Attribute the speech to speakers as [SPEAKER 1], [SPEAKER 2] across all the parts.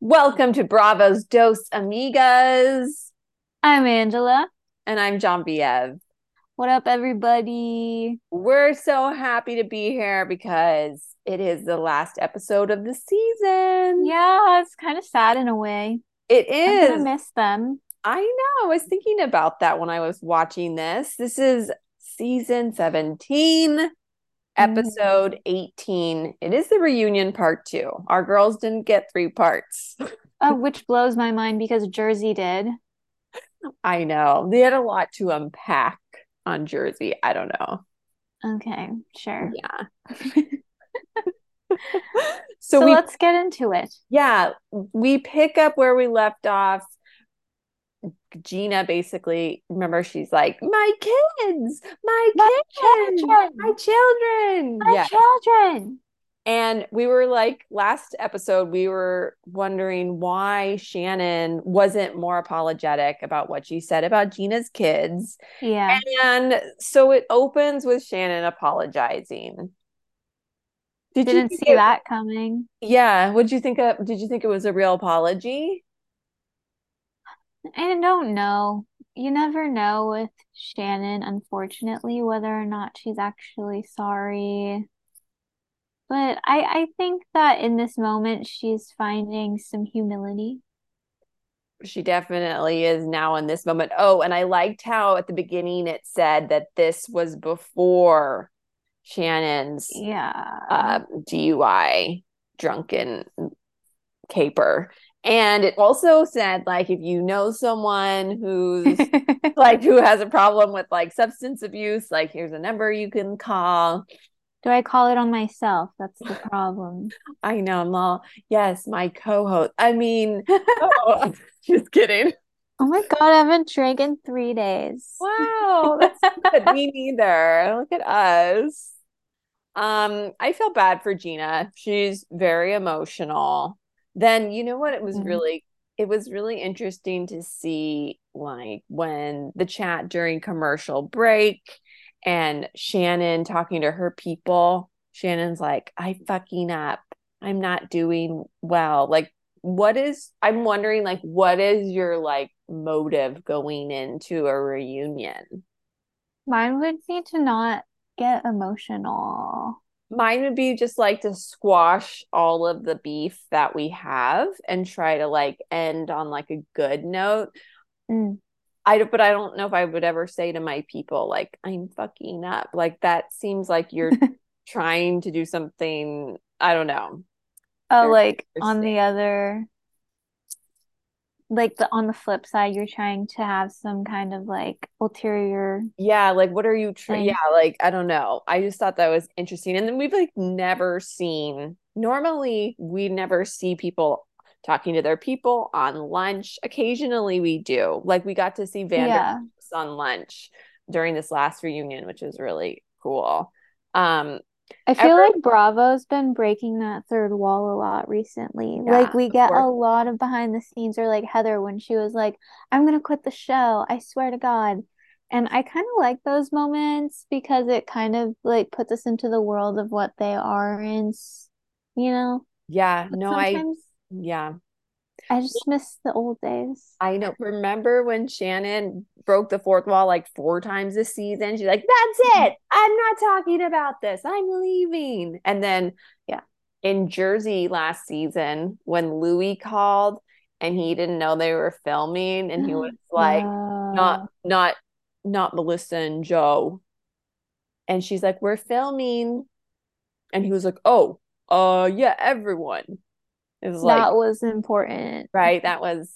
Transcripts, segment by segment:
[SPEAKER 1] Welcome to Bravo's Dos Amigas.
[SPEAKER 2] I'm Angela.
[SPEAKER 1] And I'm John Biev.
[SPEAKER 2] What up, everybody?
[SPEAKER 1] We're so happy to be here because it is the last episode of the season.
[SPEAKER 2] Yeah, it's kind of sad in a way.
[SPEAKER 1] It is.
[SPEAKER 2] I miss them.
[SPEAKER 1] I know. I was thinking about that when I was watching this. This is season 17 episode mm. 18. It is the reunion part two. Our girls didn't get three parts.
[SPEAKER 2] uh, which blows my mind because Jersey did.
[SPEAKER 1] I know. They had a lot to unpack on Jersey. I don't know.
[SPEAKER 2] Okay, sure.
[SPEAKER 1] Yeah.
[SPEAKER 2] so, so we, let's get into it.
[SPEAKER 1] Yeah, we pick up where we left off Gina basically remember she's like my kids, my, my kids, children. my children,
[SPEAKER 2] my yeah. children.
[SPEAKER 1] And we were like last episode we were wondering why Shannon wasn't more apologetic about what she said about Gina's kids.
[SPEAKER 2] Yeah.
[SPEAKER 1] And so it opens with Shannon apologizing.
[SPEAKER 2] Did Didn't see it, that coming.
[SPEAKER 1] Yeah. What did you think of did you think it was a real apology?
[SPEAKER 2] I don't know. You never know with Shannon, unfortunately, whether or not she's actually sorry. But I, I think that in this moment, she's finding some humility.
[SPEAKER 1] She definitely is now in this moment. Oh, and I liked how at the beginning it said that this was before Shannon's
[SPEAKER 2] yeah
[SPEAKER 1] uh, DUI drunken caper and it also said like if you know someone who's like who has a problem with like substance abuse like here's a number you can call.
[SPEAKER 2] Do i call it on myself? That's the problem.
[SPEAKER 1] I know i'm all yes my co-host. I mean oh, just kidding.
[SPEAKER 2] Oh my god i haven't drank in three days.
[SPEAKER 1] Wow that's good. Me neither. Look at us. Um i feel bad for gina. She's very emotional then you know what? It was mm-hmm. really it was really interesting to see like when the chat during commercial break and Shannon talking to her people Shannon's like I fucking up. I'm not doing well. Like what is I'm wondering like what is your like motive going into a reunion?
[SPEAKER 2] Mine would be to not get emotional
[SPEAKER 1] mine would be just like to squash all of the beef that we have and try to like end on like a good note.
[SPEAKER 2] Mm.
[SPEAKER 1] I but I don't know if I would ever say to my people like I'm fucking up. Like that seems like you're trying to do something. I don't know.
[SPEAKER 2] Oh, like on the other like the on the flip side you're trying to have some kind of like ulterior
[SPEAKER 1] yeah like what are you trying yeah like i don't know. I just thought that was interesting and then we've like never seen normally we never see people talking to their people on lunch. Occasionally we do. Like we got to see Vander yeah. on lunch during this last reunion which was really cool. Um
[SPEAKER 2] I feel Every- like Bravo's been breaking that third wall a lot recently. Yeah, like we get a lot of behind the scenes or like Heather when she was like, I'm gonna quit the show, I swear to God. And I kind of like those moments because it kind of like puts us into the world of what they are in, you know?
[SPEAKER 1] Yeah, no, I yeah.
[SPEAKER 2] I just miss the old days.
[SPEAKER 1] I know. Remember when Shannon broke the fourth wall like four times this season? She's like, that's mm-hmm. it. I'm not talking about this. I'm leaving. And then, yeah, in Jersey last season, when Luis called and he didn't know they were filming, and he was like, not, not, not Melissa and Joe. And she's like, we're filming. And he was like, oh, uh, yeah, everyone.
[SPEAKER 2] It was like that was important.
[SPEAKER 1] Right. That was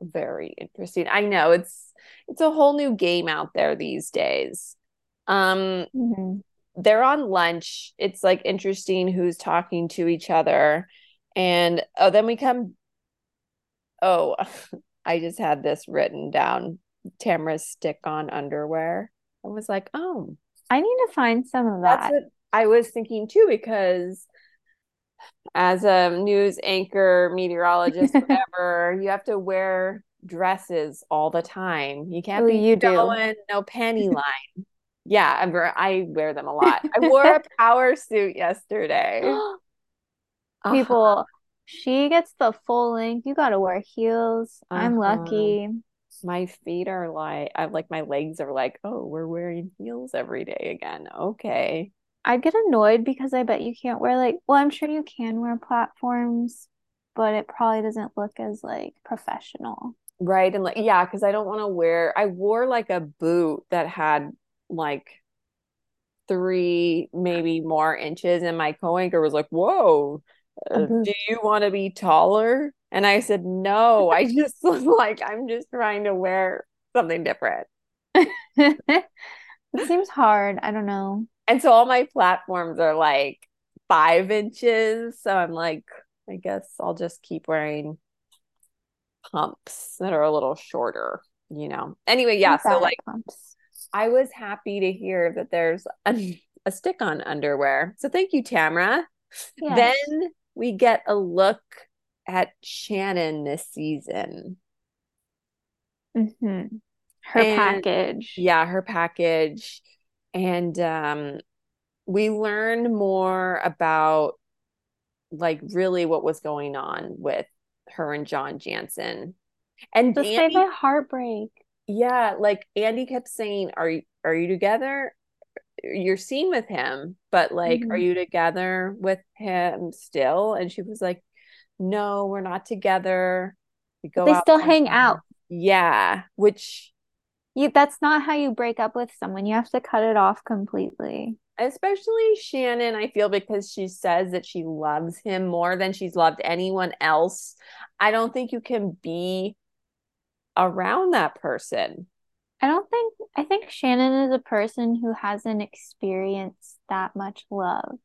[SPEAKER 1] very interesting. I know it's it's a whole new game out there these days. Um mm-hmm. they're on lunch. It's like interesting who's talking to each other. And oh then we come oh I just had this written down. Tamra's stick on underwear. I was like, oh.
[SPEAKER 2] I need to find some of that.
[SPEAKER 1] I was thinking too, because as a news anchor, meteorologist, whatever, you have to wear dresses all the time. You can't oh, be
[SPEAKER 2] you
[SPEAKER 1] going
[SPEAKER 2] do.
[SPEAKER 1] no panty line. yeah, I, I wear them a lot. I wore a power suit yesterday.
[SPEAKER 2] People, uh-huh. She gets the full length. You gotta wear heels. Uh-huh. I'm lucky.
[SPEAKER 1] My feet are like I like my legs are like, oh, we're wearing heels every day again. Okay.
[SPEAKER 2] I'd get annoyed because I bet you can't wear like well, I'm sure you can wear platforms, but it probably doesn't look as like professional.
[SPEAKER 1] Right. And like yeah, because I don't want to wear I wore like a boot that had like three, maybe more inches, and my co-anchor was like, Whoa, uh, do you want to be taller? And I said, No, I just like I'm just trying to wear something different.
[SPEAKER 2] it seems hard. I don't know.
[SPEAKER 1] And so all my platforms are like five inches. So I'm like, I guess I'll just keep wearing pumps that are a little shorter, you know. Anyway, yeah. So like pumps. I was happy to hear that there's a, a stick on underwear. So thank you, Tamra. Yes. Then we get a look at Shannon this season.
[SPEAKER 2] Mm-hmm. Her and, package.
[SPEAKER 1] Yeah, her package and um, we learned more about like really what was going on with her and John Janssen. And
[SPEAKER 2] just Andy, my heartbreak.
[SPEAKER 1] Yeah, like Andy kept saying, "Are you are you together? You're seen with him, but like, mm-hmm. are you together with him still?" And she was like, "No, we're not together.
[SPEAKER 2] We go. But they still hang out.
[SPEAKER 1] Yeah, which
[SPEAKER 2] you that's not how you break up with someone. You have to cut it off completely.
[SPEAKER 1] Especially Shannon, I feel because she says that she loves him more than she's loved anyone else. I don't think you can be around that person.
[SPEAKER 2] I don't think I think Shannon is a person who hasn't experienced that much love.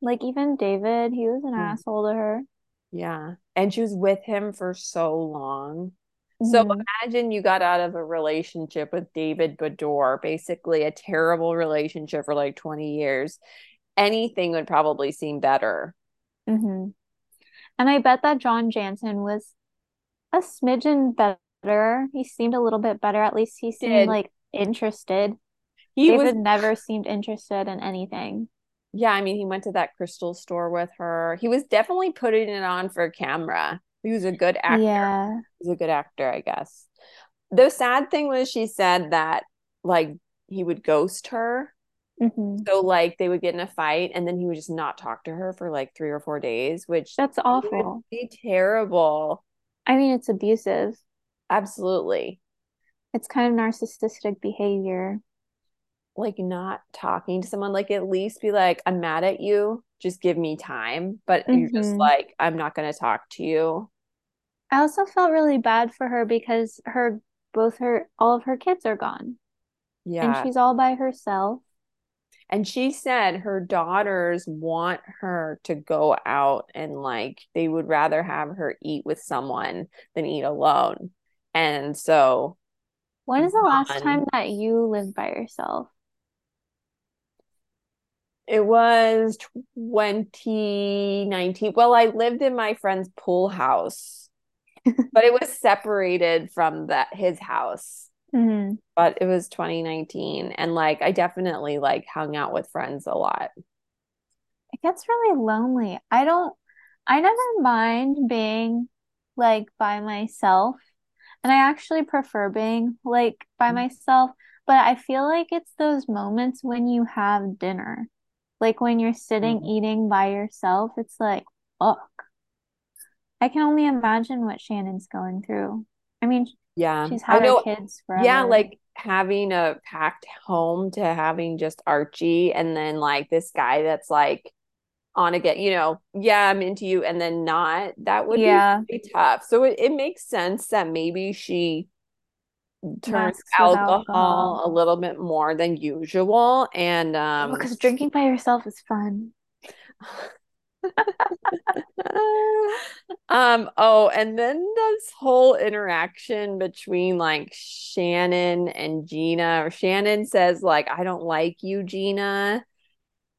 [SPEAKER 2] Like even David, he was an mm. asshole to her.
[SPEAKER 1] Yeah. And she was with him for so long. So mm-hmm. imagine you got out of a relationship with David Beador, basically a terrible relationship for like 20 years. Anything would probably seem better.
[SPEAKER 2] Mm-hmm. And I bet that John Janssen was a smidgen better. He seemed a little bit better. At least he seemed Did. like interested. He David was... never seemed interested in anything.
[SPEAKER 1] Yeah, I mean, he went to that crystal store with her. He was definitely putting it on for camera. He was a good actor. Yeah. He's a good actor, I guess. The sad thing was she said that like he would ghost her. Mm-hmm. So like they would get in a fight and then he would just not talk to her for like three or four days, which
[SPEAKER 2] that's awful.
[SPEAKER 1] be terrible.
[SPEAKER 2] I mean, it's abusive.
[SPEAKER 1] Absolutely.
[SPEAKER 2] It's kind of narcissistic behavior.
[SPEAKER 1] Like not talking to someone, like at least be like, I'm mad at you. Just give me time. But mm-hmm. you're just mm-hmm. like, I'm not going to talk to you.
[SPEAKER 2] I also felt really bad for her because her both her all of her kids are gone. Yeah. And she's all by herself.
[SPEAKER 1] And she said her daughters want her to go out and like they would rather have her eat with someone than eat alone. And so
[SPEAKER 2] when is the last time that you lived by yourself?
[SPEAKER 1] It was 2019. Well, I lived in my friend's pool house but it was separated from that his house. Mm-hmm. But it was 2019, and like I definitely like hung out with friends a lot.
[SPEAKER 2] It gets really lonely. I don't. I never mind being like by myself, and I actually prefer being like by mm-hmm. myself. But I feel like it's those moments when you have dinner, like when you're sitting mm-hmm. eating by yourself. It's like, fuck I can only imagine what Shannon's going through. I mean,
[SPEAKER 1] yeah,
[SPEAKER 2] she's had kids forever.
[SPEAKER 1] Yeah, like having a packed home to having just Archie and then like this guy that's like on again, you know, yeah, I'm into you, and then not. That would yeah. be tough. So it, it makes sense that maybe she turns alcohol, alcohol, a little bit more than usual. And um
[SPEAKER 2] because drinking by yourself is fun.
[SPEAKER 1] um oh and then this whole interaction between like shannon and gina or shannon says like i don't like you gina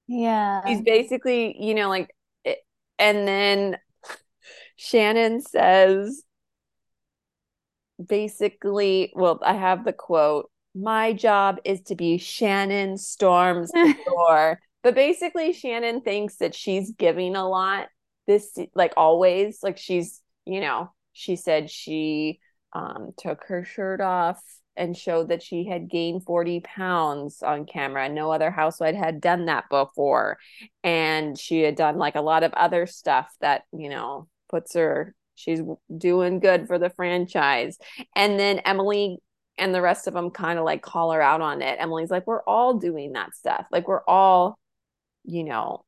[SPEAKER 2] yeah
[SPEAKER 1] he's basically you know like it, and then shannon says basically well i have the quote my job is to be shannon storms Beador but basically, Shannon thinks that she's giving a lot this like always like she's you know she said she um took her shirt off and showed that she had gained 40 pounds on camera. No other housewife had done that before. And she had done like a lot of other stuff that, you know, puts her, she's doing good for the franchise. And then Emily and the rest of them kind of like call her out on it. Emily's like, we're all doing that stuff. Like, we're all, you know.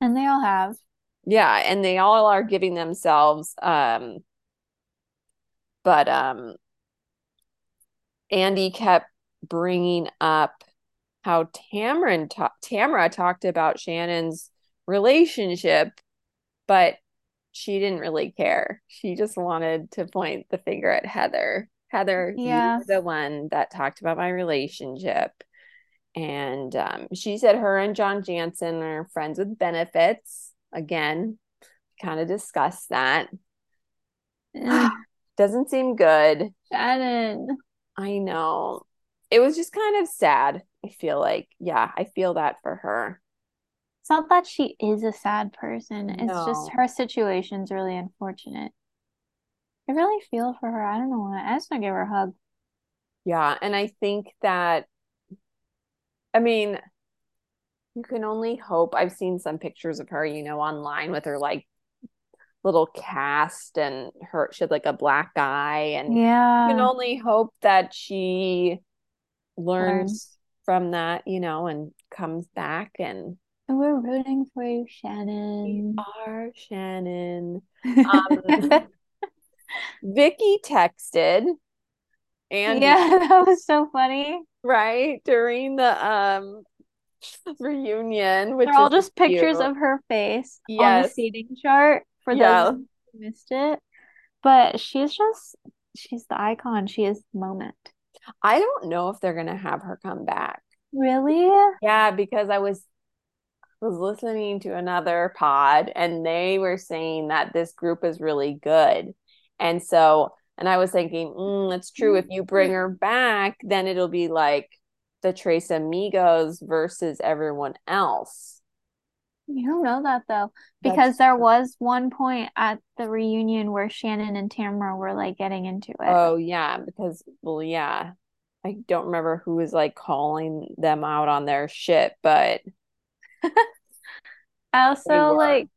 [SPEAKER 2] And they all have.
[SPEAKER 1] Yeah. And they all are giving themselves, um, but, um, Andy kept bringing up how Tamron ta- Tamra talked about Shannon's relationship, but she didn't really care. She just wanted to point the finger at Heather. Heather, yeah. the one that talked about my relationship. And um, she said her and John Janssen are friends with benefits. Again, kind of discussed that. Doesn't seem good.
[SPEAKER 2] Shannon.
[SPEAKER 1] I know. It was just kind of sad. I feel like, yeah, I feel that for her.
[SPEAKER 2] It's not that she is a sad person. It's no. just her situation's really unfortunate. I really feel for her. I don't know why. I just want to give her a hug.
[SPEAKER 1] Yeah, and I think that I mean, you can only hope. I've seen some pictures of her, you know, online with her like little cast and her she had like a black eye and
[SPEAKER 2] yeah
[SPEAKER 1] you can only hope that she learns from that you know and comes back and
[SPEAKER 2] and we're rooting for you shannon
[SPEAKER 1] we are shannon um, vicki texted
[SPEAKER 2] and yeah that was so funny
[SPEAKER 1] right during the um reunion which
[SPEAKER 2] they're all just cute. pictures of her face yes. on the seating chart for yeah. those who missed it. But she's just she's the icon. She is the moment.
[SPEAKER 1] I don't know if they're gonna have her come back.
[SPEAKER 2] Really?
[SPEAKER 1] Yeah, because I was was listening to another pod and they were saying that this group is really good. And so and I was thinking, mm, that's true. If you bring her back, then it'll be like the Tres Amigos versus everyone else.
[SPEAKER 2] You don't know that though, because That's... there was one point at the reunion where Shannon and Tamra were like getting into it.
[SPEAKER 1] Oh yeah, because well yeah, I don't remember who was like calling them out on their shit, but
[SPEAKER 2] I also like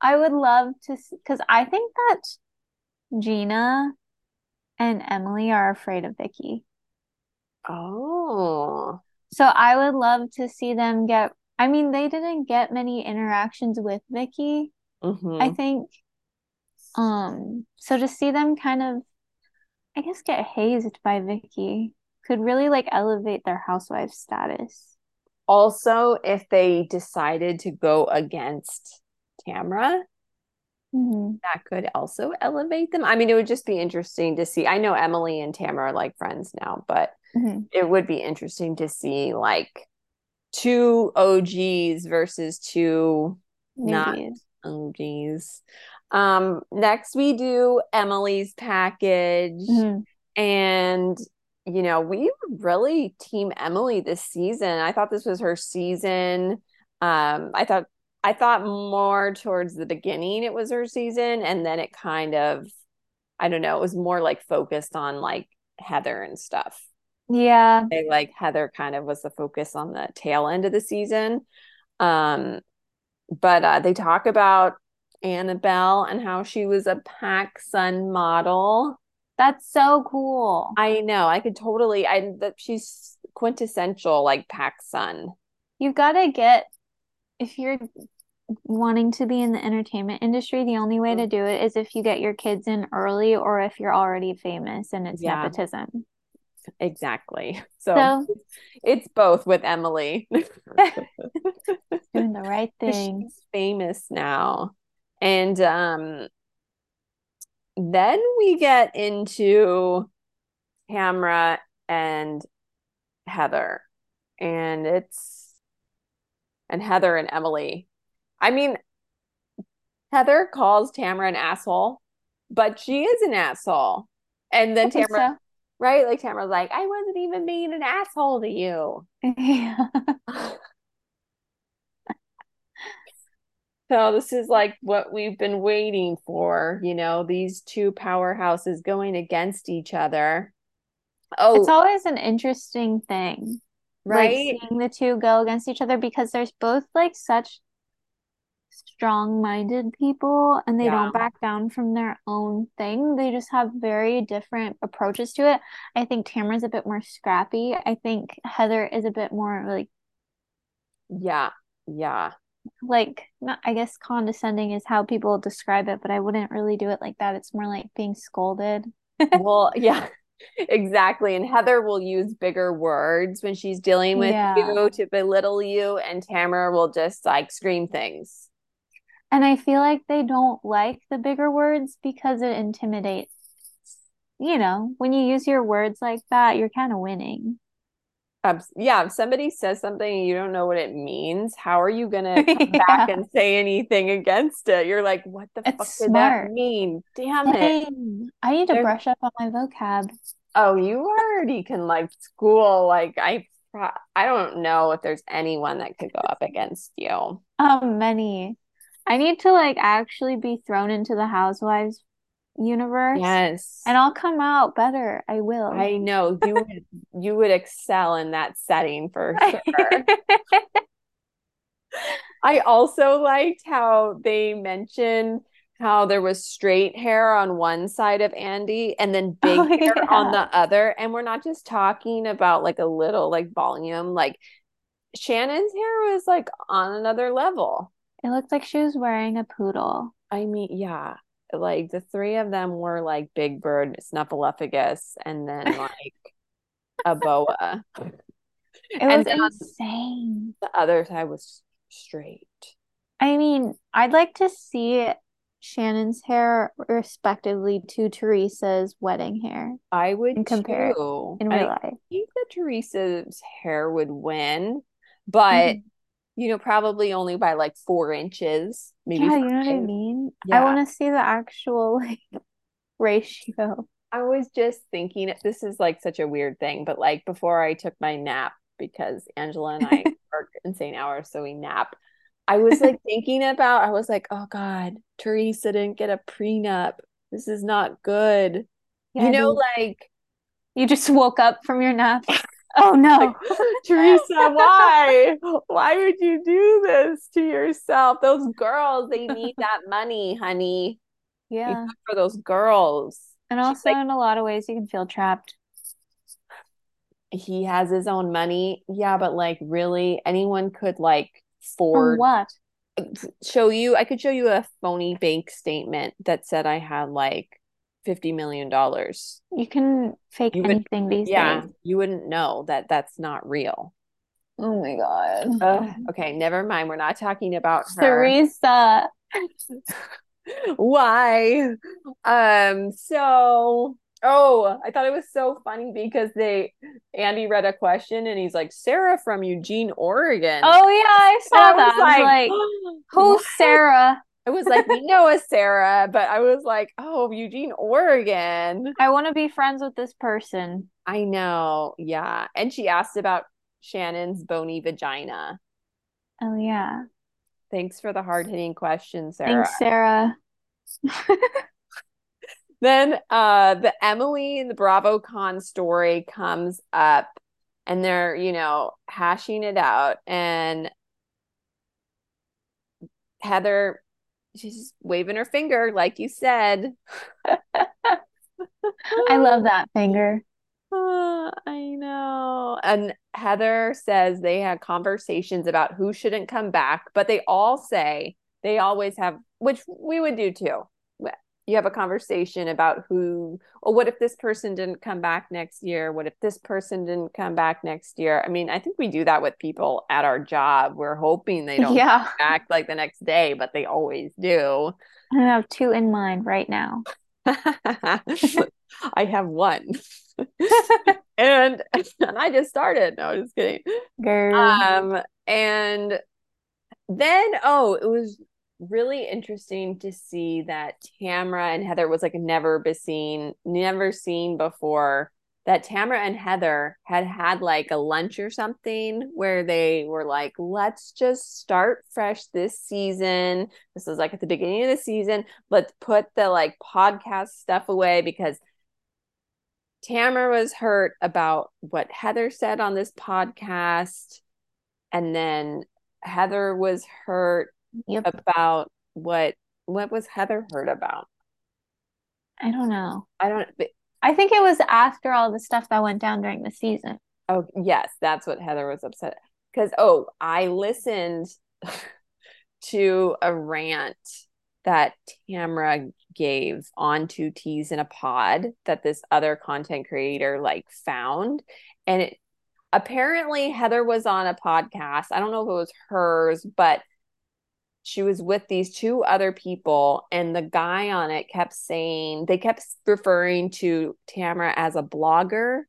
[SPEAKER 2] I would love to because I think that Gina and Emily are afraid of Vicki.
[SPEAKER 1] Oh.
[SPEAKER 2] So I would love to see them get I mean, they didn't get many interactions with Vicki. mm-hmm. I think. Um, so to see them kind of, I guess, get hazed by Vicki could really like elevate their housewife status.
[SPEAKER 1] Also, if they decided to go against Tamra, mm-hmm. that could also elevate them. I mean, it would just be interesting to see. I know Emily and Tamra are like friends now, but mm-hmm. it would be interesting to see like two OGs versus two not OGs. Um, next we do Emily's package. Mm-hmm. And you know, we really team Emily this season. I thought this was her season. Um, I thought I thought more towards the beginning it was her season, and then it kind of I don't know, it was more like focused on like Heather and stuff.
[SPEAKER 2] Yeah.
[SPEAKER 1] They, like Heather kind of was the focus on the tail end of the season. Um, but uh, they talk about Annabelle and how she was a PacSun model.
[SPEAKER 2] That's so cool.
[SPEAKER 1] I know. I could totally. I that she's quintessential like PacSun.
[SPEAKER 2] You've got to get if you're wanting to be in the entertainment industry. The only way to do it is if you get your kids in early, or if you're already famous and it's yeah. nepotism.
[SPEAKER 1] Exactly. So, so it's both with Emily.
[SPEAKER 2] doing the right thing.
[SPEAKER 1] She's famous now. And um then we get into Tamra and Heather. And it's and Heather and Emily. I mean, Heather calls Tamra an asshole, but she is an asshole. And then Tamra so right? Like Tamra's like, I wasn't even being an asshole to you. Yeah. So this is like what we've been waiting for, you know, these two powerhouses going against each other.
[SPEAKER 2] Oh, it's always an interesting thing.
[SPEAKER 1] Right.
[SPEAKER 2] Like seeing the two go against each other because there's both like such strong-minded people and they yeah. don't back down from their own thing. They just have very different approaches to it. I think Tamra's a bit more scrappy. I think Heather is a bit more like
[SPEAKER 1] yeah. Yeah.
[SPEAKER 2] Like not I guess condescending is how people describe it, but I wouldn't really do it like that. It's more like being scolded.
[SPEAKER 1] well, yeah. Exactly. And Heather will use bigger words when she's dealing with yeah. you to belittle you, and Tamra will just like scream things.
[SPEAKER 2] And I feel like they don't like the bigger words because it intimidates. You know, when you use your words like that, you're kind of winning.
[SPEAKER 1] Yeah, if somebody says something and you don't know what it means, how are you gonna come yeah. back and say anything against it? You're like, what the it's fuck smart. did that mean? Damn it!
[SPEAKER 2] I need to brush up on my vocab.
[SPEAKER 1] Oh, you already can like school. Like I, I don't know if there's anyone that could go up against you.
[SPEAKER 2] Oh, many. I need to like actually be thrown into the Housewives universe.
[SPEAKER 1] Yes.
[SPEAKER 2] And I'll come out better. I will.
[SPEAKER 1] I know you would you would excel in that setting for sure. I also liked how they mentioned how there was straight hair on one side of Andy and then oh, big oh, hair yeah. on the other. And we're not just talking about like a little like volume, like Shannon's hair was like on another level.
[SPEAKER 2] It looked like she was wearing a poodle.
[SPEAKER 1] I mean, yeah. Like the three of them were like Big Bird, Snuffleupagus, and then like a boa.
[SPEAKER 2] It and was insane.
[SPEAKER 1] The other side was straight.
[SPEAKER 2] I mean, I'd like to see Shannon's hair respectively to Teresa's wedding hair.
[SPEAKER 1] I would
[SPEAKER 2] compare in real I life.
[SPEAKER 1] I think that Teresa's hair would win, but mm you know, probably only by like four inches.
[SPEAKER 2] Maybe yeah, you know what I mean? Yeah. I want to see the actual like ratio.
[SPEAKER 1] I was just thinking this is like such a weird thing, but like before I took my nap because Angela and I work insane hours, so we nap. I was like thinking about, I was like, oh God, Teresa didn't get a prenup. This is not good. Yeah, you know, like
[SPEAKER 2] you just woke up from your nap. Oh no.
[SPEAKER 1] Teresa, why? Why would you do this to yourself? Those girls, they need that money, honey.
[SPEAKER 2] Yeah.
[SPEAKER 1] For those girls.
[SPEAKER 2] And also like, in a lot of ways you can feel trapped.
[SPEAKER 1] He has his own money. Yeah, but like really anyone could like afford
[SPEAKER 2] what?
[SPEAKER 1] Show you I could show you a phony bank statement that said I had like 50 million dollars.
[SPEAKER 2] You can fake you anything would, these yeah, days.
[SPEAKER 1] you wouldn't know that that's not real.
[SPEAKER 2] Oh my god.
[SPEAKER 1] Uh, okay never mind. We're not talking about
[SPEAKER 2] her. teresa
[SPEAKER 1] why? Um so oh i thought it was so funny because they andy read a question and he's like sarah from eugene oregon.
[SPEAKER 2] Oh yeah i saw and that. I was like, like who's sarah
[SPEAKER 1] I was like, we know a Sarah, but I was like, oh, Eugene, Oregon.
[SPEAKER 2] I want to be friends with this person.
[SPEAKER 1] I know. Yeah. And she asked about Shannon's bony vagina.
[SPEAKER 2] Oh, yeah.
[SPEAKER 1] Thanks for the hard hitting question, Sarah.
[SPEAKER 2] Thanks, Sarah.
[SPEAKER 1] then uh the Emily and the BravoCon story comes up and they're, you know, hashing it out. And Heather she's waving her finger, like you said.
[SPEAKER 2] I love that finger.
[SPEAKER 1] Oh, I know. And Heather says they had conversations about who shouldn't come back, but they all say they always have, which we would do too you have a conversation about who or what if this person didn't come back next year? What if this person didn't come back next year? I mean i think we do that with people at our job. We're hoping they don't yeah. back like the next day but they always do.
[SPEAKER 2] I have two in mind right now.
[SPEAKER 1] I have one. And and i just started. No I'm just kidding.
[SPEAKER 2] Girl.
[SPEAKER 1] um and then oh it was really interesting to see that Tamra and Heather was like never been seen, never seen before that Tamra and Heather had had like a lunch or something where they were like, let's just start fresh this season. This was like at the beginning of the season. Let's put the like podcast stuff away because Tamra was hurt about what Heather said on this podcast. And then Heather was hurt yep. about what what was Heather heard about?
[SPEAKER 2] I don't know.
[SPEAKER 1] I don't
[SPEAKER 2] I think it was after all the stuff that went down during the season.
[SPEAKER 1] Oh, yes, that's what Heather was upset because oh, I listened to a rant that Tamra gave on Two T's in a Pod that this other content creator like found and it apparently Heather was on a podcast. I don't know if it was hers, but she was with these two other people and the guy on it kept saying they kept referring to Tamra as a blogger.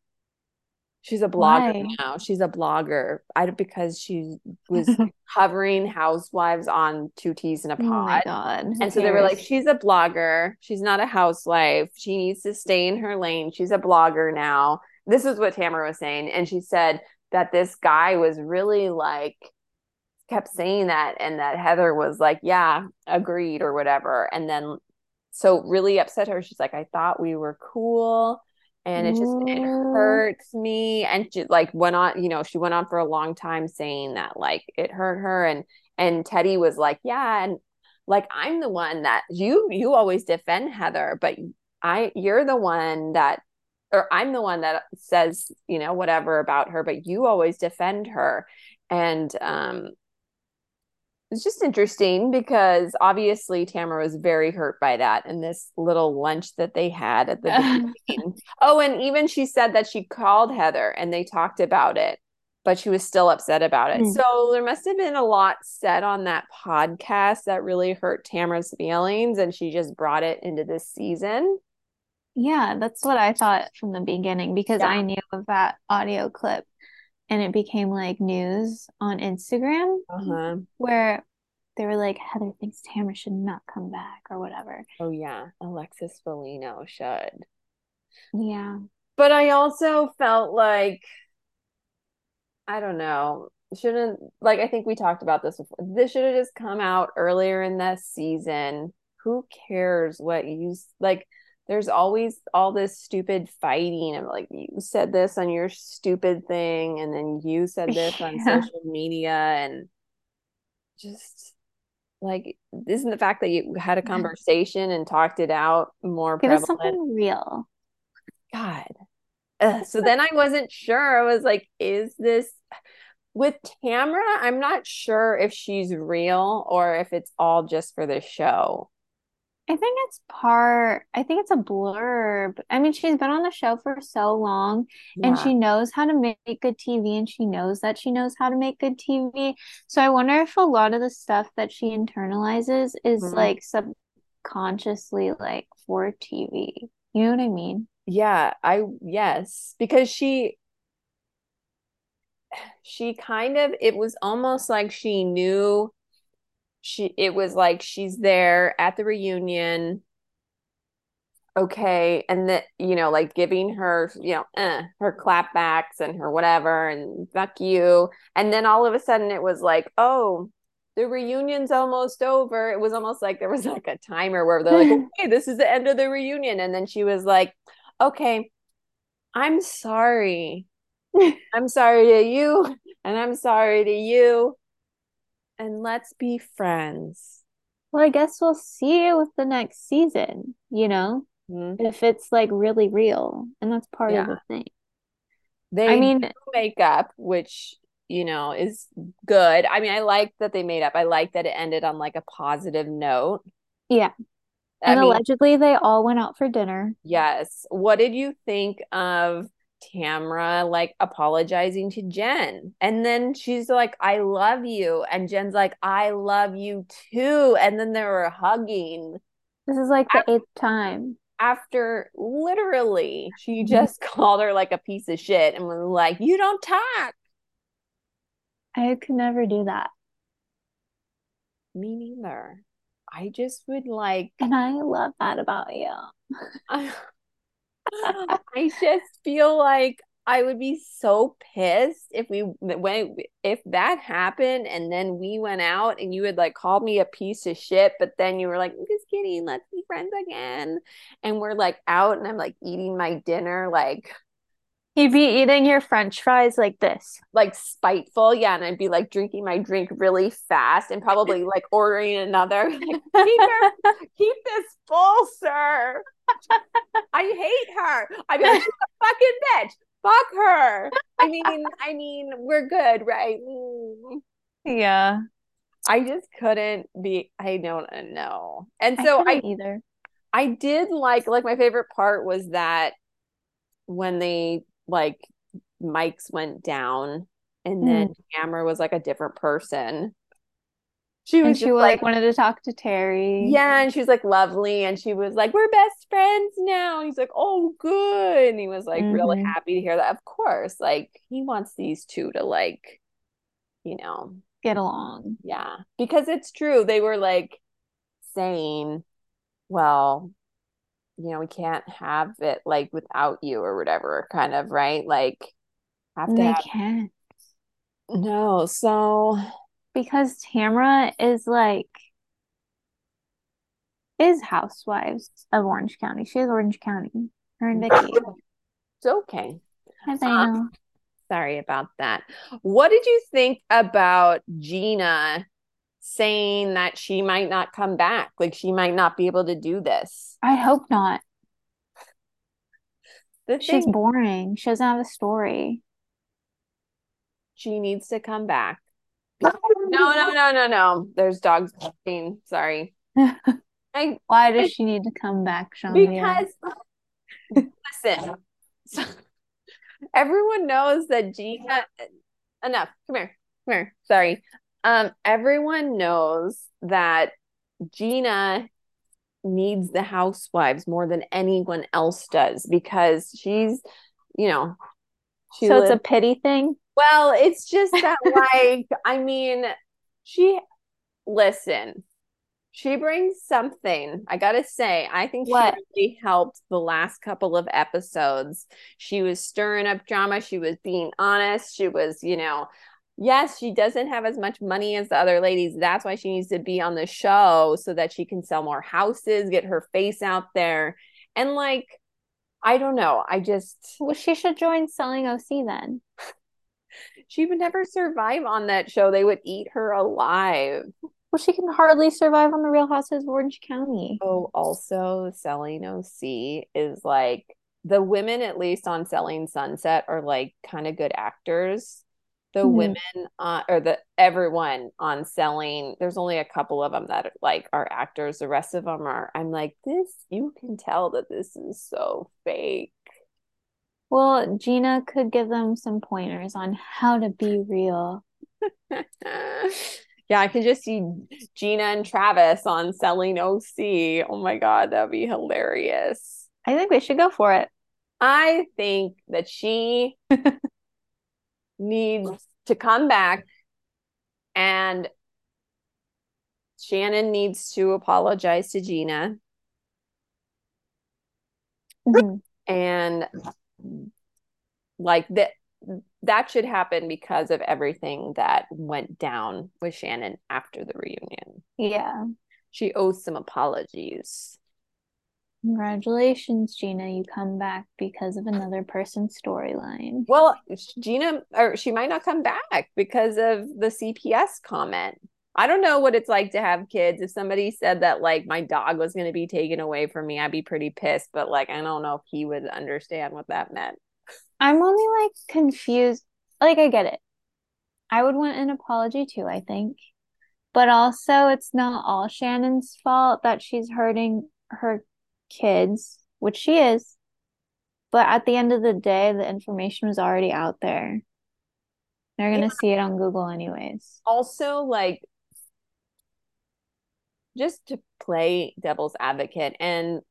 [SPEAKER 1] She's a blogger Why? now. She's a blogger. I because she was covering housewives on Two T's in a Pod. Oh my god. and so they were like, she's a blogger. She's not a housewife. She needs to stay in her lane. She's a blogger now. This is what Tamra was saying. And she said that this guy was really like kept saying that and that Heather was like, yeah, agreed or whatever. And then so really upset her. She's like, I thought we were cool. And it just it hurts me. And she like went on you know she went on for a long time saying that like it hurt her. And and teddi was like yeah. And like i'm the one that you you always defend heather but i you're the one that or i'm the one that says you know whatever about her but you always defend her. And um it's just interesting because obviously Tamra was very hurt by that and this little lunch that they had at the beginning. oh, and even she said that she called Heather and they talked about it, but she was still upset about it. Mm. So there must have been a lot said on that podcast that really hurt Tamra's feelings and she just brought it into this season.
[SPEAKER 2] Yeah, that's what I thought from the beginning because yeah. I knew of that audio clip and it became like news on Instagram uh-huh. where they were like, Heather thinks Tamra should not come back or whatever.
[SPEAKER 1] Oh, yeah. Alexis Bellino should.
[SPEAKER 2] Yeah.
[SPEAKER 1] But I also felt like, I don't know, shouldn't, like, I think we talked about this before. This should have just come out earlier in this season. Who cares what you, like, there's always all this stupid fighting of like you said this on your stupid thing and then you said this on social media and just like isn't the fact that you had a conversation and talked it out more
[SPEAKER 2] Give prevalent? something real.
[SPEAKER 1] God. Ugh. So then I wasn't sure. I was like, is this with Tamra? I'm not sure if she's real or if it's all just for the show.
[SPEAKER 2] I think it's part, I think it's a blurb. I mean, she's been on the show for so long yeah. and she knows how to make good TV and she knows that she knows how to make good TV. So I wonder if a lot of the stuff that she internalizes is mm-hmm. like subconsciously like for TV. You know what I mean?
[SPEAKER 1] Yeah, I, yes, because she, she kind of, it was almost like she knew she it was like she's there at the reunion. Okay and that you know like giving her you know eh, her clapbacks and her whatever and fuck you. And then all of a sudden it was like oh the reunion's almost over. It was almost like there was like a timer where they're like okay this is the end of the reunion. And then she was like okay i'm sorry. I'm sorry to you and i'm sorry to you and let's be friends.
[SPEAKER 2] Well, I guess we'll see it with the next season, you know, mm-hmm. if it's like really real. And that's part yeah. of the thing.
[SPEAKER 1] They I mean, make up, which, you know, is good. I mean, I like that they made up. I like that it ended on like a positive note.
[SPEAKER 2] Yeah. I and mean, allegedly, they all went out for dinner.
[SPEAKER 1] Yes. What did you think of Tamra like apologizing to Jen. And then she's like, I love you. And Jen's like, I love you too. And then they were hugging.
[SPEAKER 2] This is like the after, eighth time.
[SPEAKER 1] After literally, she mm-hmm. just called her like a piece of shit and was like, You don't talk.
[SPEAKER 2] I could never do that.
[SPEAKER 1] Me neither. I just would like.
[SPEAKER 2] And I love that about you.
[SPEAKER 1] I just feel like I would be so pissed if we went if that happened and then we went out and you had like called me a piece of shit, but then you were like, just kidding, let's be friends again. And we're like out and I'm like eating my dinner, like
[SPEAKER 2] You'd be eating your french fries like this.
[SPEAKER 1] Like spiteful, yeah. And I'd be like drinking my drink really fast and probably like ordering another. Like, keep, her, keep this full, sir. I hate her. Be like, she's a fucking bitch. Fuck her. I mean, I mean, we're good, right?
[SPEAKER 2] Mm. Yeah.
[SPEAKER 1] I just couldn't be I don't know. And so I, I
[SPEAKER 2] either.
[SPEAKER 1] I did like like my favorite part was that when they like mics went down and mm. then Tamra was like a different person.
[SPEAKER 2] She was and she like, like wanted to talk to Terry.
[SPEAKER 1] Yeah, and she was like lovely, and she was like, "We're best friends now." And he's like, "Oh, good," and he was like mm-hmm. really happy to hear that. Of course, like he wants these two to like, you know,
[SPEAKER 2] get along.
[SPEAKER 1] Yeah, because it's true. They were like saying, "Well, you know, we can't have it like without you or whatever, kind of, right? Like,
[SPEAKER 2] have to. They have... can't.
[SPEAKER 1] No, so
[SPEAKER 2] because Tamra is like is housewives of Orange County. She is Orange County. Her and Vicki.
[SPEAKER 1] It's okay. i Um, sorry about that. What did you think about Gina saying that she might not come back. Like she might not be able to do this.
[SPEAKER 2] I hope not. The She's boring. She doesn't have a story.
[SPEAKER 1] She needs to come back. No, no, no, no, no. There's dogs barking. Sorry.
[SPEAKER 2] I, Why does she need to come back, Sean?
[SPEAKER 1] Because listen, so, everyone knows that Gina. Enough. Come here. Come here. Sorry. Um, everyone knows that Gina needs the housewives more than anyone else does because she's, you know,
[SPEAKER 2] she so it's a pity thing.
[SPEAKER 1] Well, it's just that, like, I mean, she listen. She brings something. I gotta say, I think what? she really helped the last couple of episodes. She was stirring up drama. She was being honest. She was, you know, yes, she doesn't have as much money as the other ladies. That's why she needs to be on the show so that she can sell more houses, get her face out there. And like, I don't know. I just
[SPEAKER 2] well, she should join selling OC then.
[SPEAKER 1] she would never survive on that show. They would eat her alive.
[SPEAKER 2] Well, she can hardly survive on the Real Houses of Orange County.
[SPEAKER 1] Oh, also selling OC is like the women, at least on Selling Sunset, are like kind of good actors the mm-hmm. women uh, or the everyone on selling there's only a couple of them that like are actors the rest of them are i'm like this you can tell that this is so fake
[SPEAKER 2] well gina could give them some pointers on how to be real
[SPEAKER 1] yeah i can just see gina and travis on selling oc oh my god that'd be hilarious
[SPEAKER 2] i think we should go for it
[SPEAKER 1] i think that she needs to come back and Shannon needs to apologize to Gina. Mm-hmm. And like that that should happen because of everything that went down with Shannon after the reunion.
[SPEAKER 2] Yeah.
[SPEAKER 1] She owes some apologies.
[SPEAKER 2] Congratulations, Gina. You come back because of another person's storyline.
[SPEAKER 1] Well, Gina, or she might not come back because of the CPS comment. I don't know what it's like to have kids. If somebody said that, like, my dog was going to be taken away from me, I'd be pretty pissed. But, like, I don't know if he would understand what that meant.
[SPEAKER 2] I'm only, like, confused. Like, I get it. I would want an apology too, I think. But also, it's not all Shannon's fault that she's hurting her kids, which she is. But at the end of the day, the information was already out there. They're going to yeah. see it on Google, anyways.
[SPEAKER 1] Also, like, just to play devil's advocate, and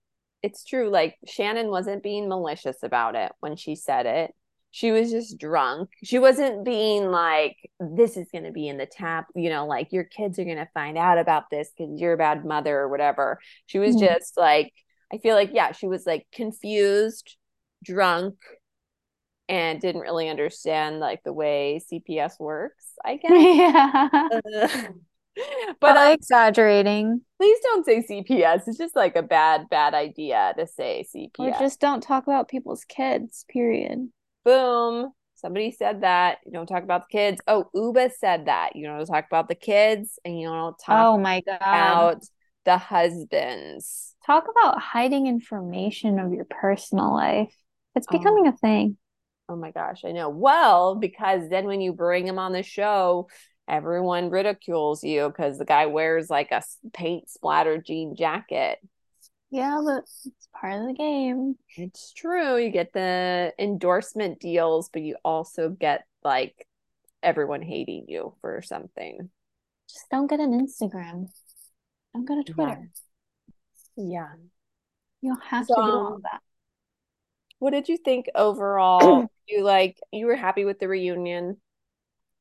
[SPEAKER 1] it's true, like, Shannon wasn't being malicious about it when she said it. She was just drunk. She wasn't being like, this is going to be in the tap, you know, like your kids are going to find out about this because you're a bad mother or whatever. She was mm-hmm. just like, I feel like, yeah, she was like confused drunk and didn't really understand like the way CPS works, I guess.
[SPEAKER 2] Yeah. but I'm exaggerating.
[SPEAKER 1] Please don't say CPS. It's just like a bad, bad idea to say CPS.
[SPEAKER 2] Or just don't talk about people's kids, period.
[SPEAKER 1] Boom. Somebody said that. You don't talk about the kids. Oh, Uba said that. You don't talk about the kids and you don't talk
[SPEAKER 2] oh my God.
[SPEAKER 1] about the husbands.
[SPEAKER 2] Talk about hiding information of your personal life. It's oh. becoming oh. a thing.
[SPEAKER 1] Oh my gosh, I know. Well, because then when you bring them on the show, everyone ridicules you because the guy wears like a paint splatter jean jacket.
[SPEAKER 2] Yeah, but it's part of the game.
[SPEAKER 1] It's true. You get the endorsement deals, but you also get like everyone hating you for something.
[SPEAKER 2] Just don't get an Instagram. Don't go to Twitter.
[SPEAKER 1] Yeah. yeah.
[SPEAKER 2] You don't have so, to do all that.
[SPEAKER 1] What did you think overall? you like you were happy with the reunion?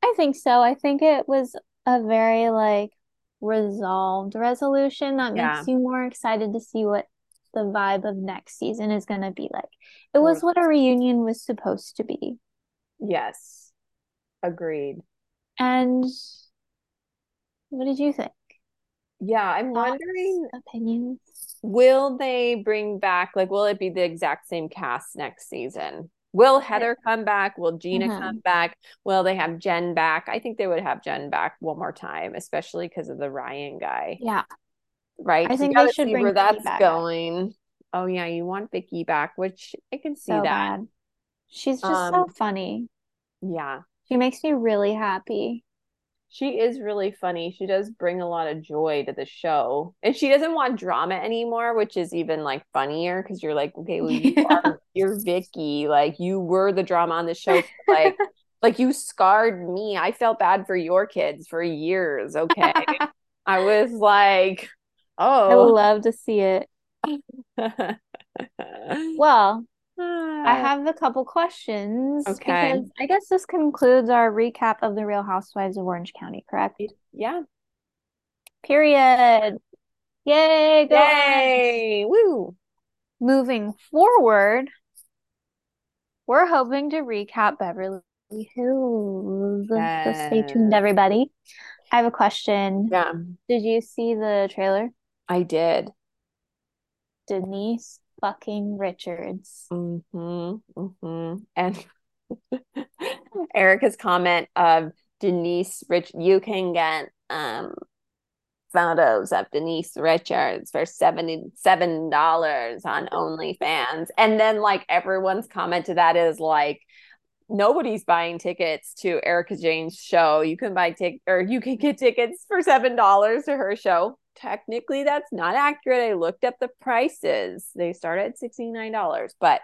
[SPEAKER 2] I think so. I think it was a very like resolved resolution that yeah. makes you more excited to see what the vibe of next season is going to be like. It was what a reunion was supposed to be.
[SPEAKER 1] Yes. Agreed.
[SPEAKER 2] And what did you think?
[SPEAKER 1] Yeah, I'm Thoughts, wondering
[SPEAKER 2] opinions.
[SPEAKER 1] Will they bring back like will it be the exact same cast next season? Will Heather come back? Will Gina mm-hmm. come back? Will they have Jen back? I think they would have Jen back one more time, especially because of the Ryan guy.
[SPEAKER 2] Yeah.
[SPEAKER 1] Right.
[SPEAKER 2] I think they should
[SPEAKER 1] see where that's going. Oh yeah, you want Vicki back, which I can see so that. Bad.
[SPEAKER 2] She's just um, so funny.
[SPEAKER 1] Yeah.
[SPEAKER 2] She makes me really happy
[SPEAKER 1] she is really funny. She does bring a lot of joy to the show. And she doesn't want drama anymore, which is even like funnier because you're like, okay, well, you yeah. are, you're Vicki. Like you were the drama on the show. Like, like you scarred me. I felt bad for your kids for years. Okay. I was like, oh.
[SPEAKER 2] I love to see it. well, I uh, have a couple questions.
[SPEAKER 1] Okay.
[SPEAKER 2] Because I guess this concludes our recap of the Real Housewives of Orange County, correct?
[SPEAKER 1] Yeah.
[SPEAKER 2] Period. Yay!
[SPEAKER 1] Yay! Woo!
[SPEAKER 2] Moving forward, we're hoping to recap Beverly Hills. Yes. So stay tuned, everybody. I have a question.
[SPEAKER 1] Yeah.
[SPEAKER 2] Did you see the trailer?
[SPEAKER 1] I did.
[SPEAKER 2] Denise fucking Richards.
[SPEAKER 1] Mm-hmm, mm-hmm. And Erika's comment of Denise Rich, you can get um photos of Denise Richards for $77 on OnlyFans. And then like everyone's comment to that is like, nobody's buying tickets to Erika Jayne's show. You can buy tick or you can get tickets for seven dollars to her show technically that's not accurate. I looked up the prices. They start at $69, but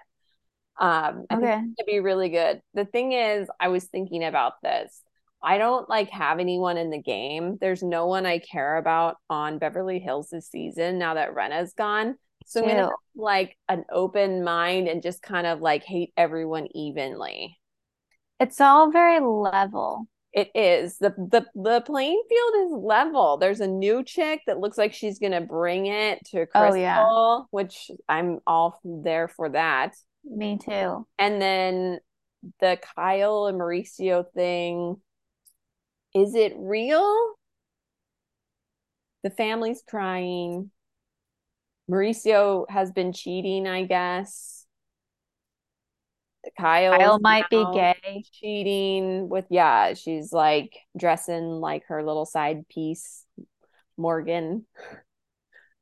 [SPEAKER 1] um I okay. think it'd be really good. The thing is, I was thinking about this. I don't like have anyone in the game. There's no one I care about on Beverly Hills this season now that Rinna's gone. So I'm gonna have, like an open mind and just kind of like hate everyone evenly.
[SPEAKER 2] It's all very level.
[SPEAKER 1] It is. The the the playing field is level. There's a new chick that looks like she's gonna bring it to Crystal, oh, yeah. which I'm all there for that.
[SPEAKER 2] Me too.
[SPEAKER 1] And then the Kyle and Mauricio thing. Is it real? The family's crying. Mauricio has been cheating, I guess. Kyle,
[SPEAKER 2] Kyle might be gay.
[SPEAKER 1] Cheating with yeah, she's like dressing like her little side piece, Morgan.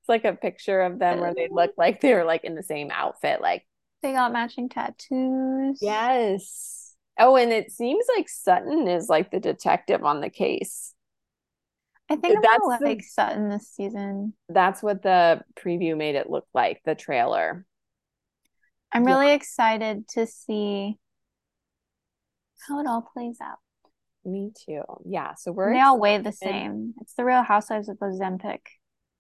[SPEAKER 1] It's like a picture of them where they look like they were like in the same outfit, like
[SPEAKER 2] they got matching tattoos.
[SPEAKER 1] Yes. Oh, and it seems like Sutton is like the detective on the case.
[SPEAKER 2] I think that's gonna like Sutton this season.
[SPEAKER 1] That's what the preview made it look like, the trailer.
[SPEAKER 2] I'm really yeah. excited to see how it all plays out.
[SPEAKER 1] Me too. Yeah. So we're
[SPEAKER 2] they all weigh the same. It's the Real Housewives of Ozempic.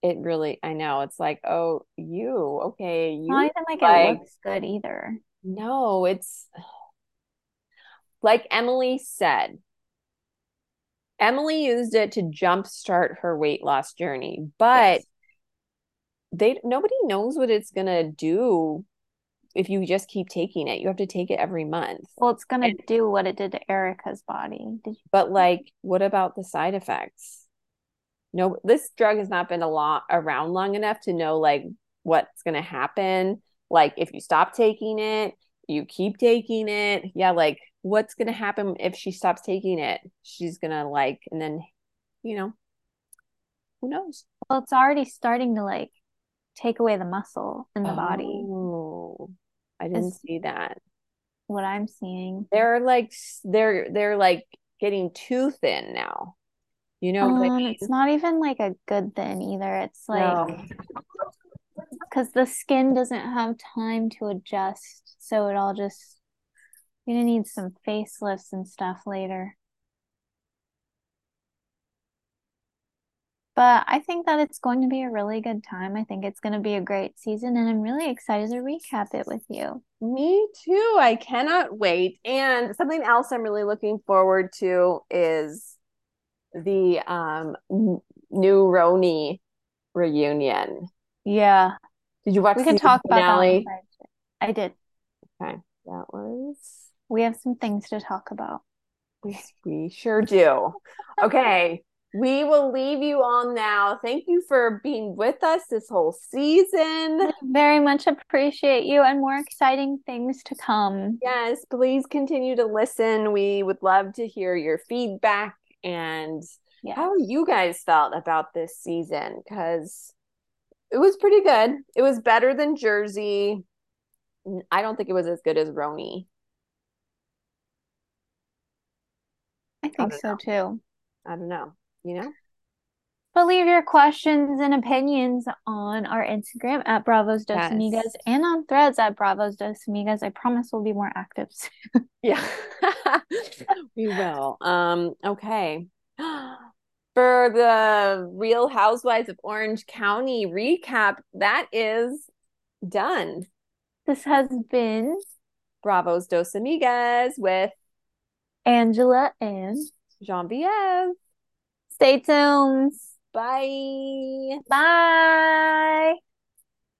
[SPEAKER 1] It really, I know. It's like, oh, you okay? You
[SPEAKER 2] not even like, like it looks good either.
[SPEAKER 1] No, it's like Emily said. Emily used it to jumpstart her weight loss journey, but yes. they nobody knows what it's gonna do if you just keep taking it. You have to take it every month.
[SPEAKER 2] Well, it's gonna and, do what it did to Erika's body.
[SPEAKER 1] You- but like, what about the side effects? No, this drug has not been a lot around long enough to know like what's gonna happen. Like if you stop taking it, you keep taking it. Yeah, like what's gonna happen if she stops taking it? She's gonna like, and then, you know, who knows?
[SPEAKER 2] Well, it's already starting to like take away the muscle in the oh, body.
[SPEAKER 1] I didn't see that.
[SPEAKER 2] What I'm seeing.
[SPEAKER 1] They're like they're they're like getting too thin now. You know,
[SPEAKER 2] um, I mean? it's not even like a good thin either. It's like because no. the skin doesn't have time to adjust, so it all just you're gonna need some facelifts and stuff later. But I think that it's going to be a really good time. I think it's going to be a great season, and I'm really excited to recap it with you.
[SPEAKER 1] Me too. I cannot wait. And something else I'm really looking forward to is the um new RHONY reunion.
[SPEAKER 2] Yeah.
[SPEAKER 1] Did you watch?
[SPEAKER 2] We can talk finale? about that. I did.
[SPEAKER 1] Okay, that was.
[SPEAKER 2] We have some things to talk about.
[SPEAKER 1] We we sure do. Okay we will leave you all now. Thank you for being with us this whole season.
[SPEAKER 2] Very much appreciate you and more exciting things to come.
[SPEAKER 1] Yes, please continue to listen. We would love to hear your feedback and yes. how you guys felt about this season because it was pretty good. It was better than Jersey. I don't think it was as good as RHONY.
[SPEAKER 2] I think I so know. too.
[SPEAKER 1] I don't know you know?
[SPEAKER 2] But leave your questions and opinions on our Instagram at Bravo's Dos yes. Amigas and on threads at Bravo's Dos Amigas. I promise we'll be more active
[SPEAKER 1] soon. yeah, we will. Um, okay. For the Real Housewives of Orange County recap, that is done.
[SPEAKER 2] This has been
[SPEAKER 1] Bravo's Dos Amigas with
[SPEAKER 2] Angela and
[SPEAKER 1] Genevieve.
[SPEAKER 2] Stay tuned.
[SPEAKER 1] Bye.
[SPEAKER 2] Bye.